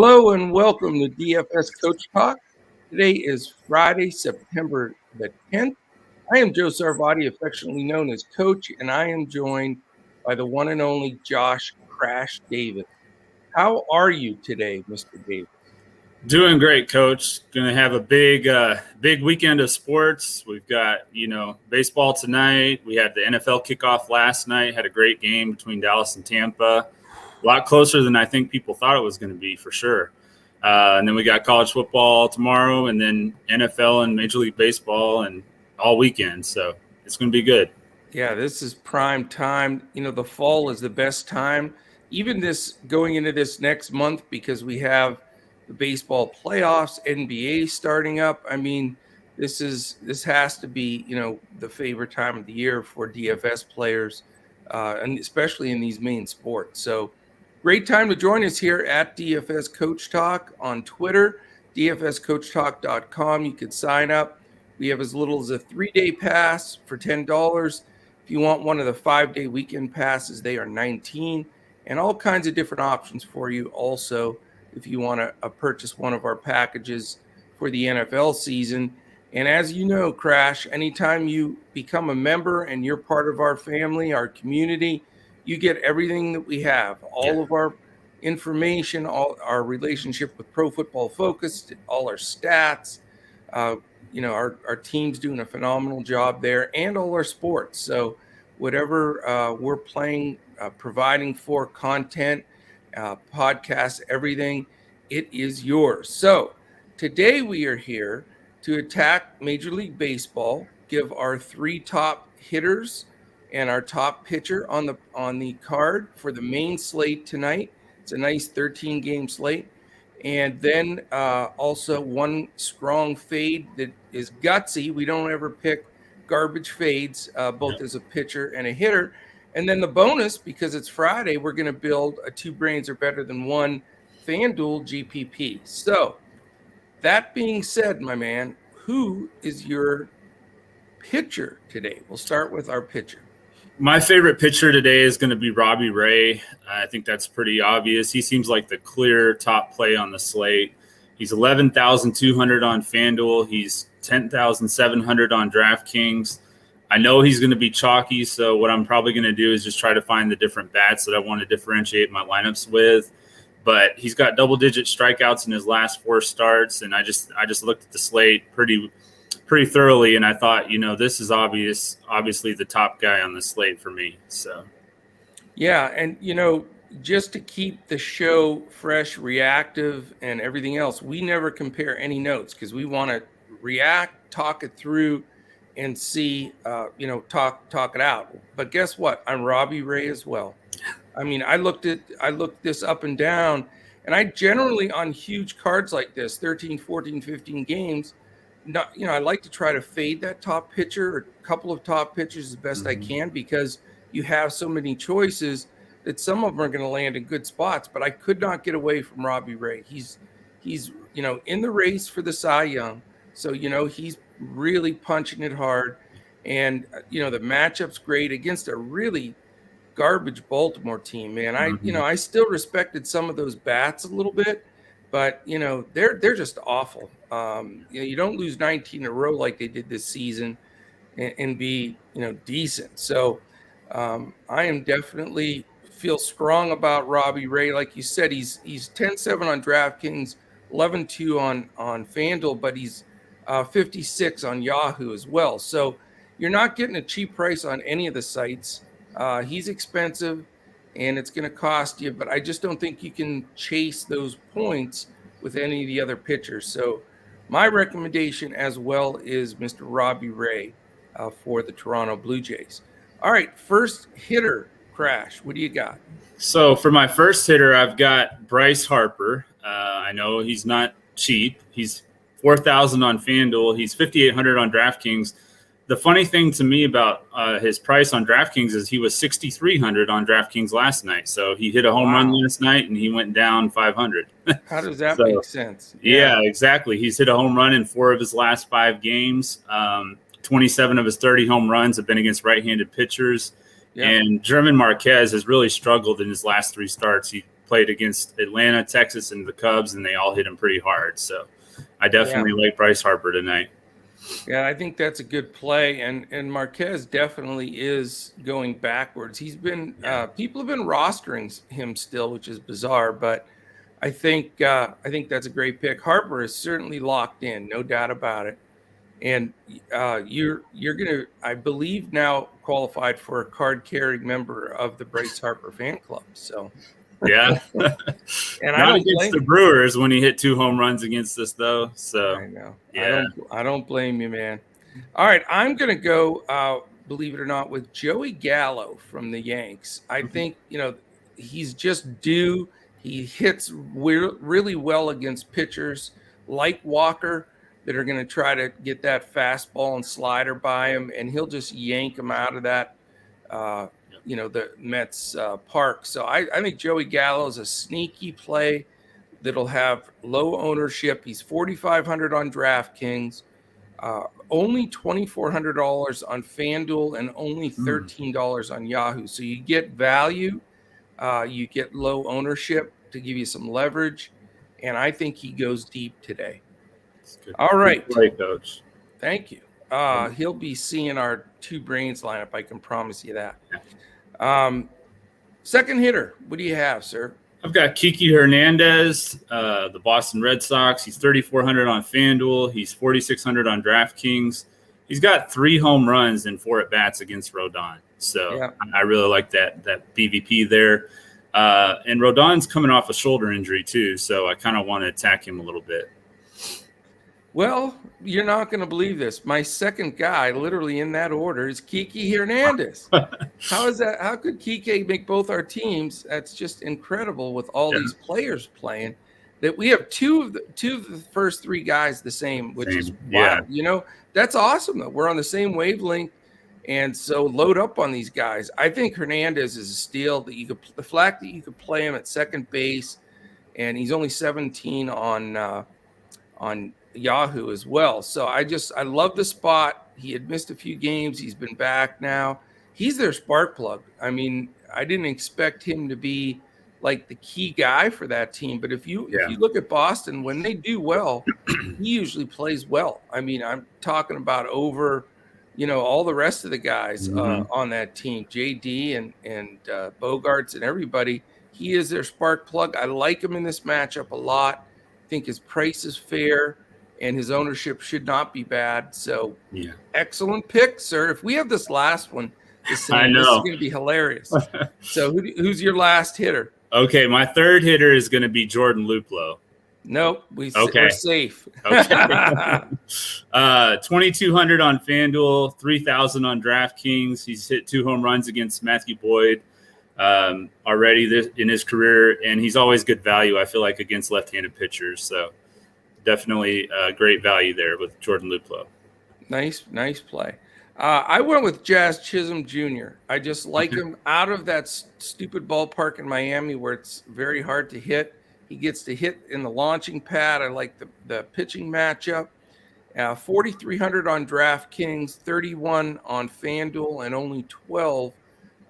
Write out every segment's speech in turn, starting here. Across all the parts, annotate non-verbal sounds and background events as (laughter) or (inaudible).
Hello and welcome to DFS Coach Talk. Today is Friday, September the 10th. I am Joe Sarvati, affectionately known as Coach, and I am joined by the one and only Josh Crash Davis. How are you today, Mr. Davis? Doing great, Coach. Going to have a big, uh, big weekend of sports. We've got you know baseball tonight. We had the NFL kickoff last night. Had a great game between Dallas and Tampa a lot closer than I think people thought it was going to be for sure. Uh, and then we got college football tomorrow, and then NFL and Major League Baseball, and all weekend. So it's going to be good. Yeah, this is prime time. You know, the fall is the best time. Even this going into this next month because we have the baseball playoffs, NBA starting up. I mean, this is this has to be you know the favorite time of the year for DFS players, uh, and especially in these main sports. So Great time to join us here at DFS Coach Talk on Twitter, dfscoachtalk.com. You can sign up. We have as little as a three day pass for $10. If you want one of the five day weekend passes, they are 19 and all kinds of different options for you. Also, if you want to uh, purchase one of our packages for the NFL season. And as you know, Crash, anytime you become a member and you're part of our family, our community, you get everything that we have, all yeah. of our information, all our relationship with Pro Football Focus, all our stats. Uh, you know, our, our team's doing a phenomenal job there and all our sports. So, whatever uh, we're playing, uh, providing for content, uh, podcasts, everything, it is yours. So, today we are here to attack Major League Baseball, give our three top hitters and our top pitcher on the on the card for the main slate tonight. It's a nice 13 game slate. And then uh, also one strong fade that is gutsy. We don't ever pick garbage fades, uh, both as a pitcher and a hitter. And then the bonus, because it's Friday, we're going to build a two brains are better than one FanDuel GPP. So, that being said, my man, who is your pitcher today? We'll start with our pitcher. My favorite pitcher today is going to be Robbie Ray. I think that's pretty obvious. He seems like the clear top play on the slate. He's 11,200 on FanDuel. He's 10,700 on DraftKings. I know he's going to be chalky, so what I'm probably going to do is just try to find the different bats that I want to differentiate my lineups with. But he's got double digit strikeouts in his last four starts, and I just I just looked at the slate pretty pretty thoroughly, and I thought, you know, this is obvious, obviously the top guy on the slate for me. So, yeah, and you know, just to keep the show fresh, reactive, and everything else, we never compare any notes because we want to react, talk it through, and see, uh, you know, talk talk it out. But guess what? I'm Robbie Ray as well. I mean, I looked at I looked this up and down, and I generally on huge cards like this, 13, 14, 15 games not you know I like to try to fade that top pitcher or a couple of top pitchers as best mm-hmm. I can because you have so many choices that some of them are going to land in good spots. But I could not get away from Robbie Ray. He's he's you know in the race for the Cy Young, so you know he's really punching it hard, and uh, you know the matchup's great against a really garbage Baltimore team. Man, I mm-hmm. you know I still respected some of those bats a little bit but you know they're they're just awful. Um, you know, you don't lose 19 in a row like they did this season, and, and be you know decent. So um, I am definitely feel strong about Robbie Ray. Like you said, he's he's 10-7 on DraftKings, 11-2 on on FanDuel, but he's uh, 56 on Yahoo as well. So you're not getting a cheap price on any of the sites. Uh, he's expensive and it's going to cost you. But I just don't think you can chase those points with any of the other pitchers. So my recommendation as well is Mr. Robbie Ray uh, for the Toronto Blue Jays. All right, first hitter crash. What do you got? So for my first hitter, I've got Bryce Harper. Uh, I know he's not cheap. He's four thousand on FanDuel. He's fifty eight hundred on DraftKings the funny thing to me about uh, his price on DraftKings is he was 6,300 on DraftKings last night. So he hit a home wow. run last night and he went down 500. How does that (laughs) so, make sense? Yeah. yeah. exactly. He's hit a home run in four of his last five games. Um, 27 of his 30 home runs have been against right handed pitchers. Yeah. And German Marquez has really struggled in his last three starts. He played against Atlanta, Texas, and the Cubs, and they all hit him pretty hard. So I definitely yeah. like Bryce Harper tonight. Yeah, I think that's a good play, and and Marquez definitely is going backwards. He's been uh, people have been rostering him still, which is bizarre, but I think uh, I think that's a great pick. Harper is certainly locked in, no doubt about it. And uh, you're you're gonna, I believe, now qualified for a card carrying member of the Bryce Harper fan club. So yeah, (laughs) (laughs) and I don't against the Brewers when he hit two home runs against us, though. So I know. Yeah. I don't. I don't blame you, man. All right, I'm gonna go. Uh, believe it or not, with Joey Gallo from the Yanks. I mm-hmm. think you know he's just due. He hits re- really well against pitchers like Walker that are going to try to get that fastball and slider by him, and he'll just yank him out of that uh, you know the Mets uh, park. So I, I think Joey Gallo is a sneaky play that'll have low ownership. He's 4,500 on DraftKings, uh, only $2,400 on FanDuel, and only hmm. $13 mm. on Yahoo. So you get value, uh, you get low ownership to give you some leverage, and I think he goes deep today. All right, play, coach. Thank you. Uh, he'll be seeing our two brains lineup. I can promise you that. Um, second hitter, what do you have, sir? I've got Kiki Hernandez, uh, the Boston Red Sox. He's 3,400 on FanDuel. He's 4,600 on DraftKings. He's got three home runs and four at bats against Rodon. So yeah. I really like that that BVP there. Uh, and Rodon's coming off a shoulder injury too, so I kind of want to attack him a little bit. Well, you're not going to believe this. My second guy, literally in that order, is Kiki Hernandez. (laughs) how is that? How could Kiki make both our teams? That's just incredible with all yeah. these players playing. That we have two of the two of the first three guys the same, which same. is wild. Yeah. You know, that's awesome. That we're on the same wavelength, and so load up on these guys. I think Hernandez is a steal. That you could the fact that you could play him at second base, and he's only 17 on uh, on Yahoo as well. So I just I love the spot. He had missed a few games. He's been back now. He's their spark plug. I mean, I didn't expect him to be like the key guy for that team. But if you yeah. if you look at Boston, when they do well, he (clears throat) usually plays well. I mean, I'm talking about over, you know, all the rest of the guys uh, mm-hmm. uh, on that team, JD and and uh, Bogaerts and everybody. He is their spark plug. I like him in this matchup a lot. I think his price is fair and his ownership should not be bad. So, yeah, excellent pick, sir. If we have this last one, this, (laughs) I know. this is going to be hilarious. (laughs) so, who, who's your last hitter? Okay, my third hitter is going to be Jordan Luplow. Nope, we, okay. we're safe. okay. (laughs) uh, 2,200 on FanDuel, 3,000 on DraftKings. He's hit two home runs against Matthew Boyd um, already this, in his career, and he's always good value, I feel like, against left handed pitchers. So definitely uh, great value there with Jordan Luplow. Nice, nice play. Uh, I went with Jazz Chisholm Jr. I just like him out of that stupid ballpark in Miami where it's very hard to hit. He gets to hit in the launching pad. I like the, the pitching matchup. Uh, 4,300 on DraftKings, 31 on FanDuel, and only 12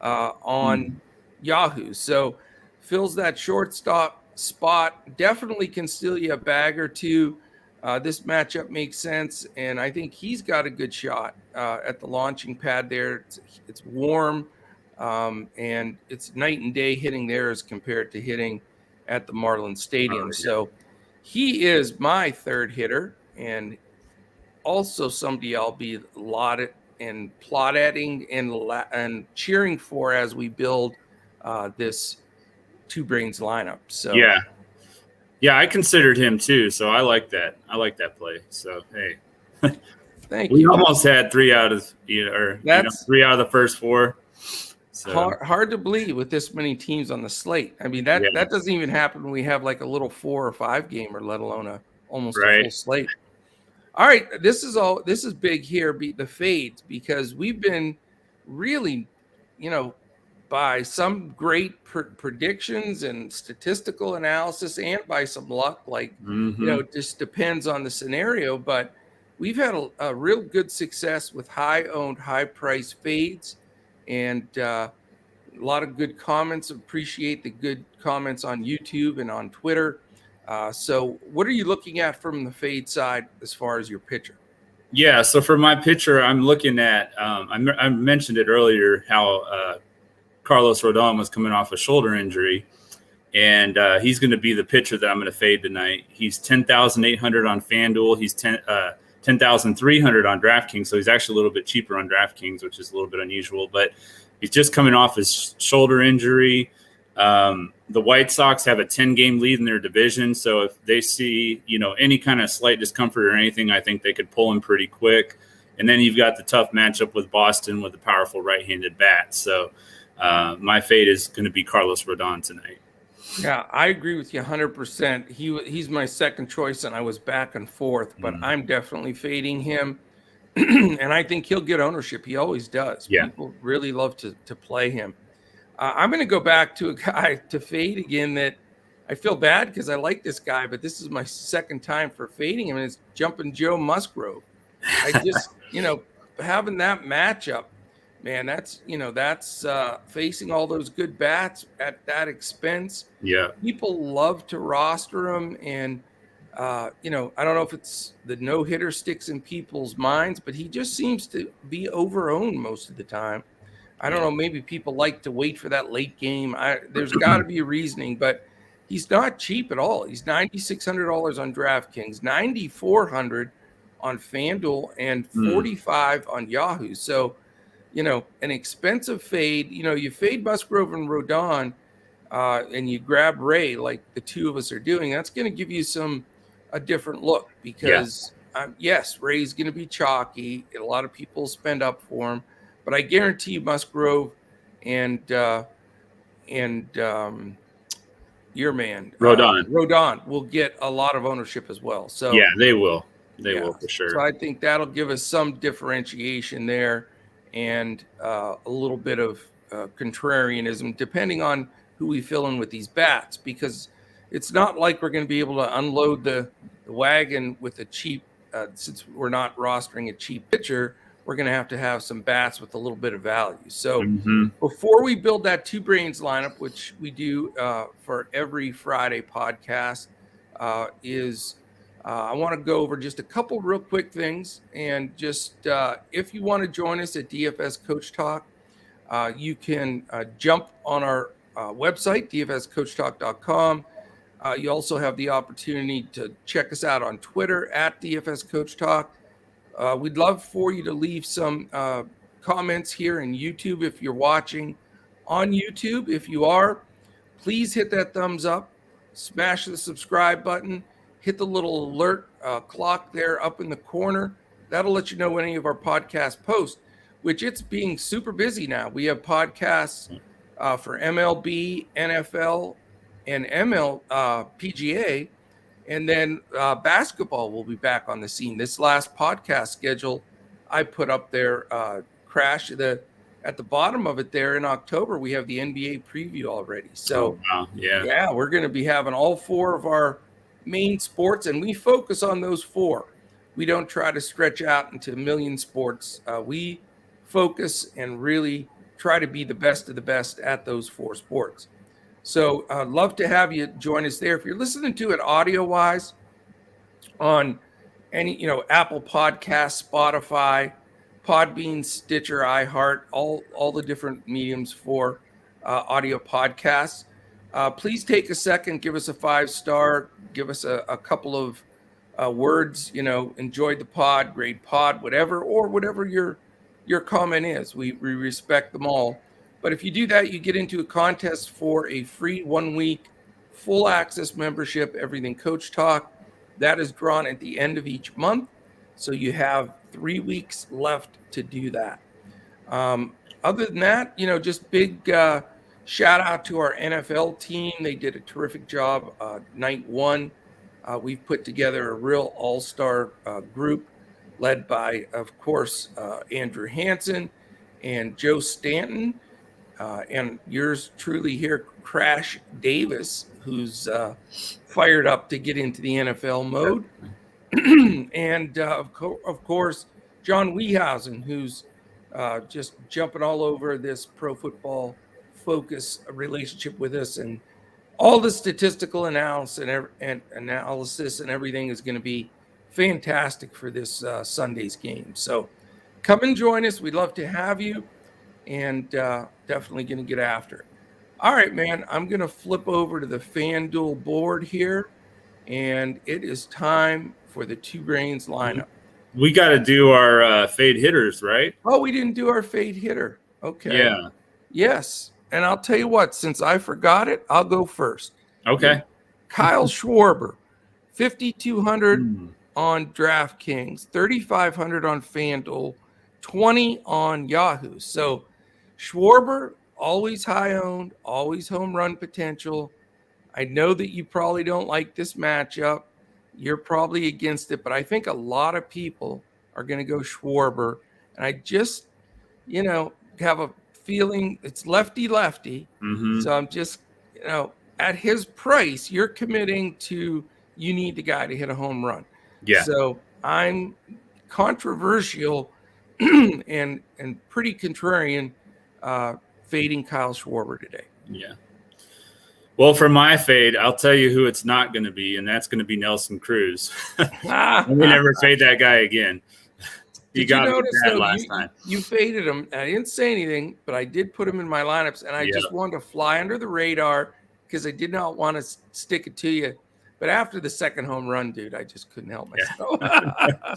uh, on mm. Yahoo. So fills that shortstop spot. Definitely can steal you a bag or two. Uh, this matchup makes sense, and I think he's got a good shot uh, at the launching pad there. It's, it's warm, um, and it's night and day hitting there as compared to hitting at the Marlins Stadium. So he is my third hitter, and also somebody I'll be lauded and plotting and and cheering for as we build uh, this two brains lineup. So yeah, yeah, I considered him too. So I like that. I like that play. So hey, thank (laughs) we you. We almost had three out of you know, or That's, you know, three out of the first four. So. Hard, hard, to believe with this many teams on the slate. I mean that yeah. that doesn't even happen when we have like a little four or five gamer, let alone a almost right. a full slate. All right, this is all. This is big here. Be the fades because we've been really, you know, by some great pr- predictions and statistical analysis and by some luck like mm-hmm. you know it just depends on the scenario but we've had a, a real good success with high owned high price fades and uh, a lot of good comments. Appreciate the good comments on YouTube and on Twitter. Uh, so, what are you looking at from the fade side as far as your pitcher? Yeah, so for my pitcher, I'm looking at. Um, I, I, mentioned it earlier how uh, Carlos Rodon was coming off a shoulder injury, and uh, he's going to be the pitcher that I'm going to fade tonight. He's ten thousand eight hundred on FanDuel. He's ten. Uh, 10,300 on DraftKings. So he's actually a little bit cheaper on DraftKings, which is a little bit unusual. But he's just coming off his shoulder injury. Um, the White Sox have a 10 game lead in their division. So if they see, you know, any kind of slight discomfort or anything, I think they could pull him pretty quick. And then you've got the tough matchup with Boston with a powerful right handed bat. So uh, my fate is going to be Carlos Rodon tonight. Yeah, I agree with you 100%. He he's my second choice and I was back and forth, but mm. I'm definitely fading him. (clears throat) and I think he'll get ownership. He always does. Yeah. People really love to to play him. Uh, I'm going to go back to a guy (laughs) to fade again that I feel bad because I like this guy, but this is my second time for fading him, and it's jumping Joe Musgrove. I just, (laughs) you know, having that matchup, man, that's, you know, that's uh, facing all those good bats at that expense. Yeah. People love to roster him. And, uh, you know, I don't know if it's the no hitter sticks in people's minds, but he just seems to be over owned most of the time. I don't know. Maybe people like to wait for that late game. I, (clears throat) there's got to be a reasoning, but he's not cheap at all. He's ninety six hundred dollars on DraftKings, ninety four hundred on FanDuel, and hmm. forty five mm. on Yahoo. So, you know, an expensive fade. You know, you fade Musgrove and Rodon, uh, and you grab Ray like the two of us are doing. That's going to give you some a different look because yeah. um, yes, Ray's going to be chalky. A lot of people spend up for him but I guarantee Musgrove and uh, and um, your man Rodon uh, Rodon will get a lot of ownership as well. So yeah, they will. They yeah. will for sure. So I think that'll give us some differentiation there and uh, a little bit of uh, contrarianism, depending on who we fill in with these bats, because it's not like we're going to be able to unload the, the wagon with a cheap, uh, since we're not rostering a cheap pitcher we're going to have to have some bats with a little bit of value. So mm-hmm. before we build that two brains lineup, which we do uh, for every Friday podcast, uh, is uh, I want to go over just a couple real quick things. And just uh, if you want to join us at DFS Coach Talk, uh, you can uh, jump on our website, dfscoachtalk.com. you also have the opportunity to check us out on Twitter at DFS Coach Talk. Uh, we'd love for you to leave some uh, comments here in YouTube if you're watching on YouTube. If you are, please hit that thumbs up, smash the subscribe button, hit the little alert uh, clock there up in the corner. That'll let you know when any of our podcasts post, which it's being super busy now. We have podcasts uh, for MLB, NFL, and ML uh, PGA and then uh, basketball will be back on the scene. This last podcast schedule I put up there, uh, crash the at the bottom of it there in October. We have the NBA preview already. So oh, wow. yeah, yeah, we're going to be having all four of our main sports, and we focus on those four. We don't try to stretch out into a million sports. Uh, we focus and really try to be the best of the best at those four sports. So I'd uh, love to have you join us there. If you're listening to it audio wise on any, you know, Apple Podcasts, Spotify, Podbean, Stitcher, iHeart, all, all the different mediums for uh, audio podcasts. Uh, please take a second, give us a five star, give us a, a couple of uh, words, you know, enjoyed the pod, great pod, whatever, or whatever your your comment is. We, we respect them all. But if you do that, you get into a contest for a free one week full access membership, everything coach talk. That is drawn at the end of each month. So you have three weeks left to do that. Um, other than that, you know, just big uh, shout out to our NFL team. They did a terrific job. Uh, night one, uh, we've put together a real all star uh, group led by, of course, uh, Andrew Hanson and Joe Stanton uh, and yours truly here, Crash Davis, who's uh, fired up to get into the NFL mode, (clears throat) and of, co- of, course John Weehausen, who's just jumping all over this pro football focus a relationship with us, and all the statistical analysis and, and analysis and everything is going to be fantastic for this uh, Sunday's game. So come and join us. We'd love to have you, and uh, definitely going to get after it. All right, man. I'm going to flip over to the FanDuel board here, and it is time for the two brains lineup. We got to do our uh, fade hitters, right? Oh, we didn't do our fade hitter. Okay. Yeah. Yes. And I'll tell you what, since I forgot it, I'll go first. Okay. Kyle (laughs) Schwarber, 5,200 mm. on DraftKings, 3,500 on FanDuel, 20 on Yahoo. So Schwarber, always high owned, always home run potential. I know that you probably don't like this matchup. You're probably against it, but I think a lot of people are going to go Schwarber. And I just, you know, have a feeling it's lefty lefty. Mm-hmm. So I'm just, you know, at his price, you're committing to you need the guy to hit a home run. Yeah. So I'm controversial (clears throat) and and pretty contrarian uh, fading Kyle Schwarber today. Yeah. Well, for my fade, I'll tell you who it's not going to be, and that's going to be Nelson Cruz. (laughs) (laughs) we never fade that guy again. You got you notice, though, last you, time. You faded him. I didn't say anything, but I did put him in my lineups, and I just wanted to fly under the radar because I did not want to stick it to you. But after the second home run, dude, I just couldn't help myself. Yeah,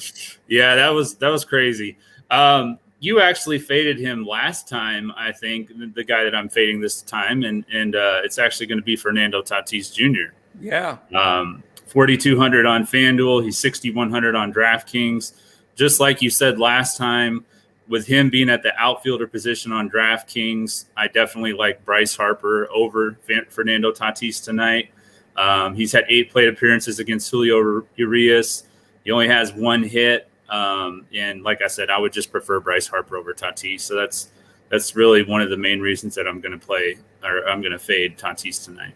(laughs) yeah that was that was crazy. Um, you actually faded him last time, I think, the guy that I'm fading this time, and and uh, it's actually going to be Fernando Tatis Jr. Yeah. Um, 4,200 on FanDuel. He's 6,100 on DraftKings. Just like you said last time, with him being at the outfielder position on DraftKings, I definitely like Bryce Harper over Fernando Tatis tonight. Um, he's had eight plate appearances against Julio Urias. He only has one hit. Um, and like I said, I would just prefer Bryce Harper over Tatis. So that's that's really one of the main reasons that I'm going to play or I'm going to fade Tatis tonight.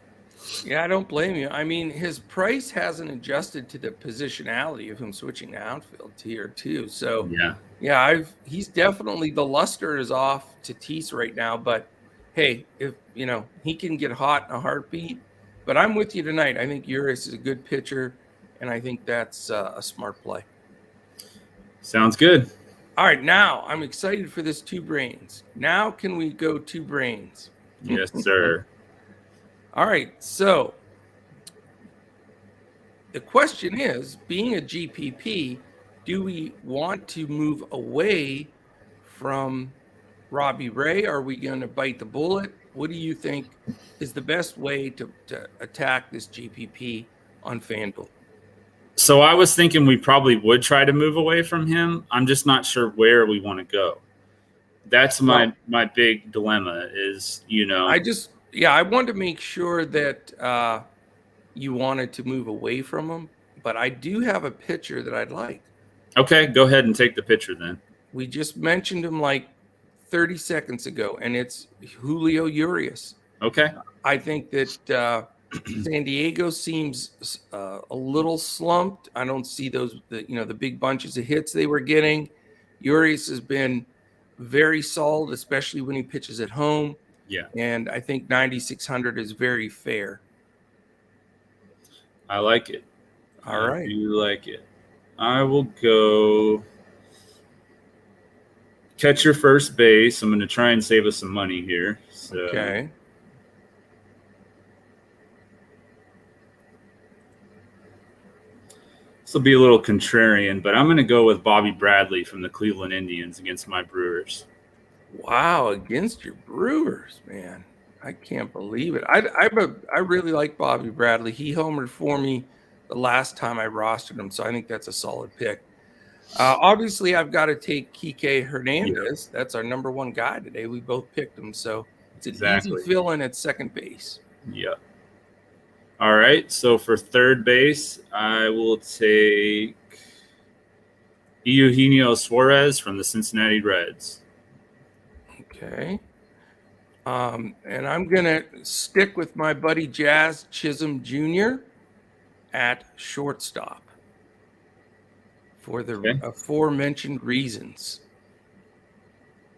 Yeah, I don't blame you. I mean, his price hasn't adjusted to the positionality of him switching to outfield tier too. So yeah, yeah, I've he's definitely the luster is off Tatis right now. But hey, if you know he can get hot in a heartbeat. But I'm with you tonight. I think Urias is a good pitcher, and I think that's uh, a smart play. Sounds good. All right, now I'm excited for this two brains. Now can we go two brains? Yes, sir. (laughs) All right, so the question is being a GPP, do we want to move away from Robbie Ray? Are we going to bite the bullet? What do you think is the best way to, to attack this GPP on FanDuel? So I was thinking we probably would try to move away from him. I'm just not sure where we want to go. That's my well, my big dilemma is, you know. I just yeah, I wanted to make sure that uh you wanted to move away from him, but I do have a pitcher that I'd like. Okay, go ahead and take the picture then. We just mentioned him like 30 seconds ago, and it's Julio Urias. Okay. I think that uh, (clears throat) San Diego seems uh, a little slumped. I don't see those, the, you know, the big bunches of hits they were getting. Urias has been very solid, especially when he pitches at home. Yeah. And I think 9,600 is very fair. I like it. All right. You like it. I will go catch your first base. I'm going to try and save us some money here. So. Okay. This will be a little contrarian, but I'm going to go with Bobby Bradley from the Cleveland Indians against my Brewers. Wow, against your Brewers, man. I can't believe it. I, a, I really like Bobby Bradley. He homered for me the last time I rostered him, so I think that's a solid pick. Uh, obviously, I've got to take Kike Hernandez. Yeah. That's our number one guy today. We both picked him, so it's an exactly. easy fill in at second base. Yeah. All right. So for third base, I will take Eugenio Suarez from the Cincinnati Reds. Okay. Um, and I'm going to stick with my buddy Jazz Chisholm Jr. at shortstop for the okay. aforementioned reasons.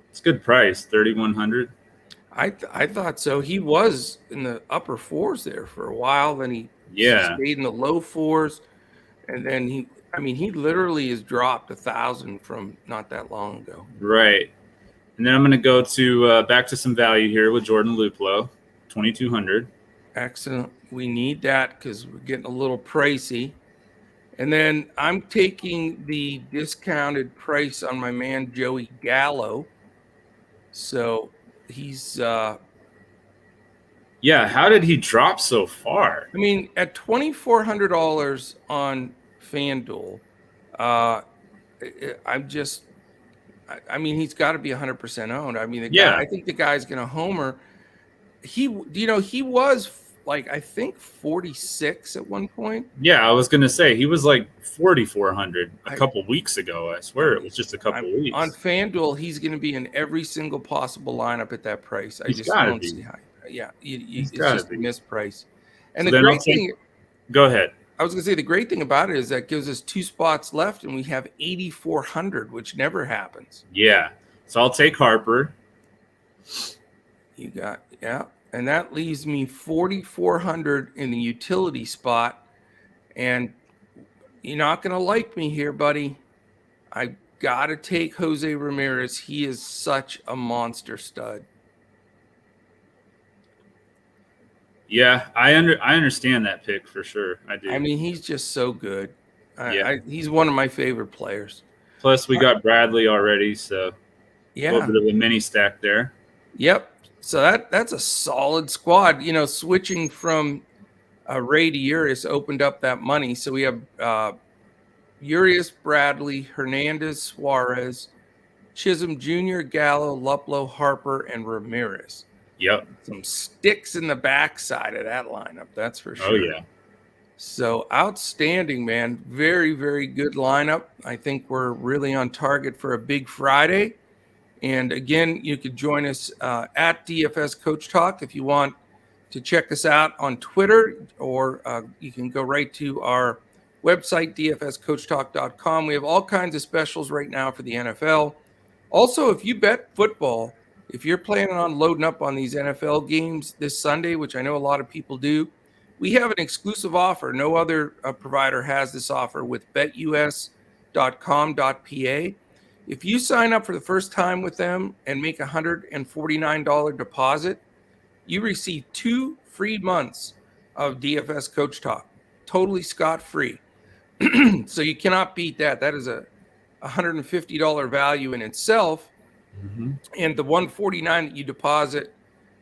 It's good price, 3100 I th- I thought so. He was in the upper fours there for a while. Then he Yeah. stayed in the low fours, and then he. I mean, he literally has dropped a thousand from not that long ago. Right. And then I'm going to go to uh, back to some value here with Jordan Luplow, 2200. Excellent. We need that because we're getting a little pricey. And then I'm taking the discounted price on my man Joey Gallo. So he's uh Yeah, how did he drop so far? I mean at twenty four hundred dollars on FanDuel, uh I'm just I- I mean he's got to be 100% owned. I mean the Yeah. guy, I think the guy's going to homer. He you know he was like I think 46 at one point. Yeah, I was going to say he was like 4400 a I- couple weeks ago. I swear it was just a couple I'm- weeks. On FanDuel, he's going to be in every single possible lineup at that price. I He's just don't be. see how. Yeah, you, you, He's it's just a misprice. And So the great take- thing, Go ahead. I was going to say, the great thing about it is that gives us two spots left, and we have 8,400, which never happens. Yeah. So I'll take Harper. You got yeah, and that leaves me 4,400 in the utility spot, and you're not going to like me here, buddy. I got to take Jose Ramirez. He is such a monster stud. Yeah, I under I understand that pick for sure. I do. I mean, he's just so good. I, Yeah. I, he's one of my favorite players. Plus we got Bradley already, so yeah, a little bit of a mini stack there. Yep. So that that's a solid squad. You know, switching from uh, Ray to Urias opened up that money. So we have uh, Urias, Bradley, Hernandez, Suarez, Chisholm Jr., Gallo, Luplow, Harper, and Ramirez. Yep. Some sticks in the backside of that lineup. That's for sure. Oh yeah. So outstanding, man. Very, very good lineup. I think we're really on target for a big Friday. And again, you could join us uh, at DFS Coach Talk if you want to check us out on Twitter, or uh, you can go right to our website, dfscoachtalk.com. We have all kinds of specials right now for the NFL. Also, if you bet football, if you're planning on loading up on these NFL games this Sunday, which I know a lot of people do, we have an exclusive offer. No other uh, provider has this offer with betus.com.pa. If you sign up for the first time with them and make a $149 deposit, you receive two free months of DFS Coach Talk, totally scot free. (clears throat) so you cannot beat that. That is a $150 value in itself Mhm. and the 149 that you deposit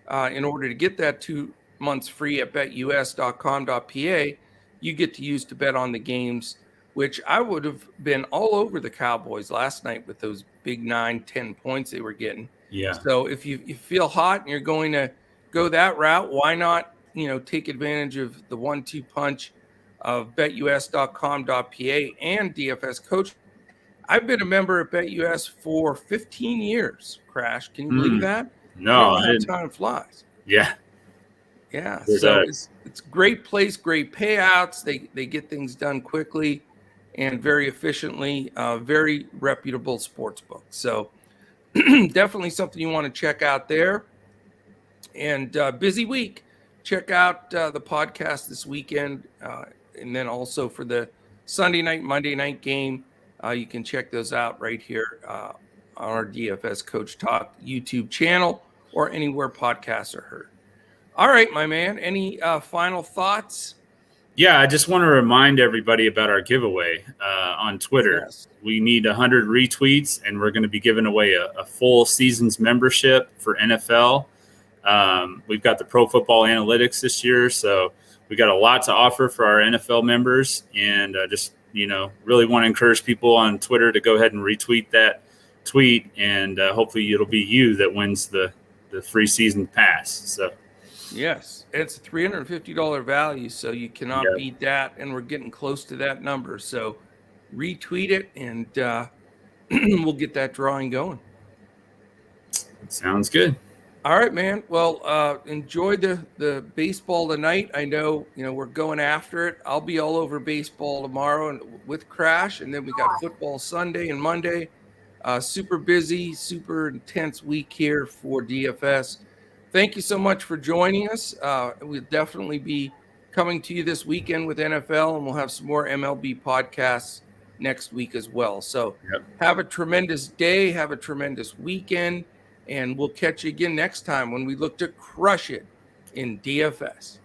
uh, in order to get that two months free at betus.com.pa you get to use to bet on the games which i would have been all over the cowboys last night with those big nine ten points they were getting Yeah. so if you, you feel hot and you're going to go that route why not you know take advantage of the one-two punch of betus.com.pa and dfs coach I've been a member at BetUS for 15 years. Crash, can you believe Mm. that? No, You I know how time flies. Yeah. Yeah, so it's it's great place, great payouts. They they get things done quickly and very efficiently. Uh, very reputable sports book. So (clears throat) definitely something you want to check out there. And uh, busy week. Check out uh, the podcast this weekend, uh, and then also for the Sunday night, Monday night game. Uh, you can check those out right here uh, on our DFS Coach Talk YouTube channel or anywhere podcasts are heard. All right, my man. Any uh, final thoughts? Yeah, I just want to remind everybody about our giveaway uh, on Twitter. Yes. We need 100 retweets, and we're going to be giving away a, a full season's membership for NFL. Um, we've got the Pro Football Analytics this year, so we got a lot to offer for our NFL members, and uh, just you know, really want to encourage people on Twitter to go ahead and retweet that tweet, and uh, hopefully it'll be you that wins the the free season pass. So Yes, it's a three hundred and fifty dollar value, so you cannot Yep. beat that, and we're getting close to that number. So retweet it, and uh, (clears throat) we'll get that drawing going. sounds good. All right, man. Well, uh, enjoy the the baseball tonight. I know you know we're going after it. I'll be all over baseball tomorrow and with Crash, and then we got football Sunday and Monday. Uh, super busy, super intense week here for DFS. Thank you so much for joining us. Uh, we'll definitely be coming to you this weekend with NFL, and we'll have some more MLB podcasts next week as well. So yep. have a tremendous day. Have a tremendous weekend and we'll catch you again next time when we look to crush it in DFS.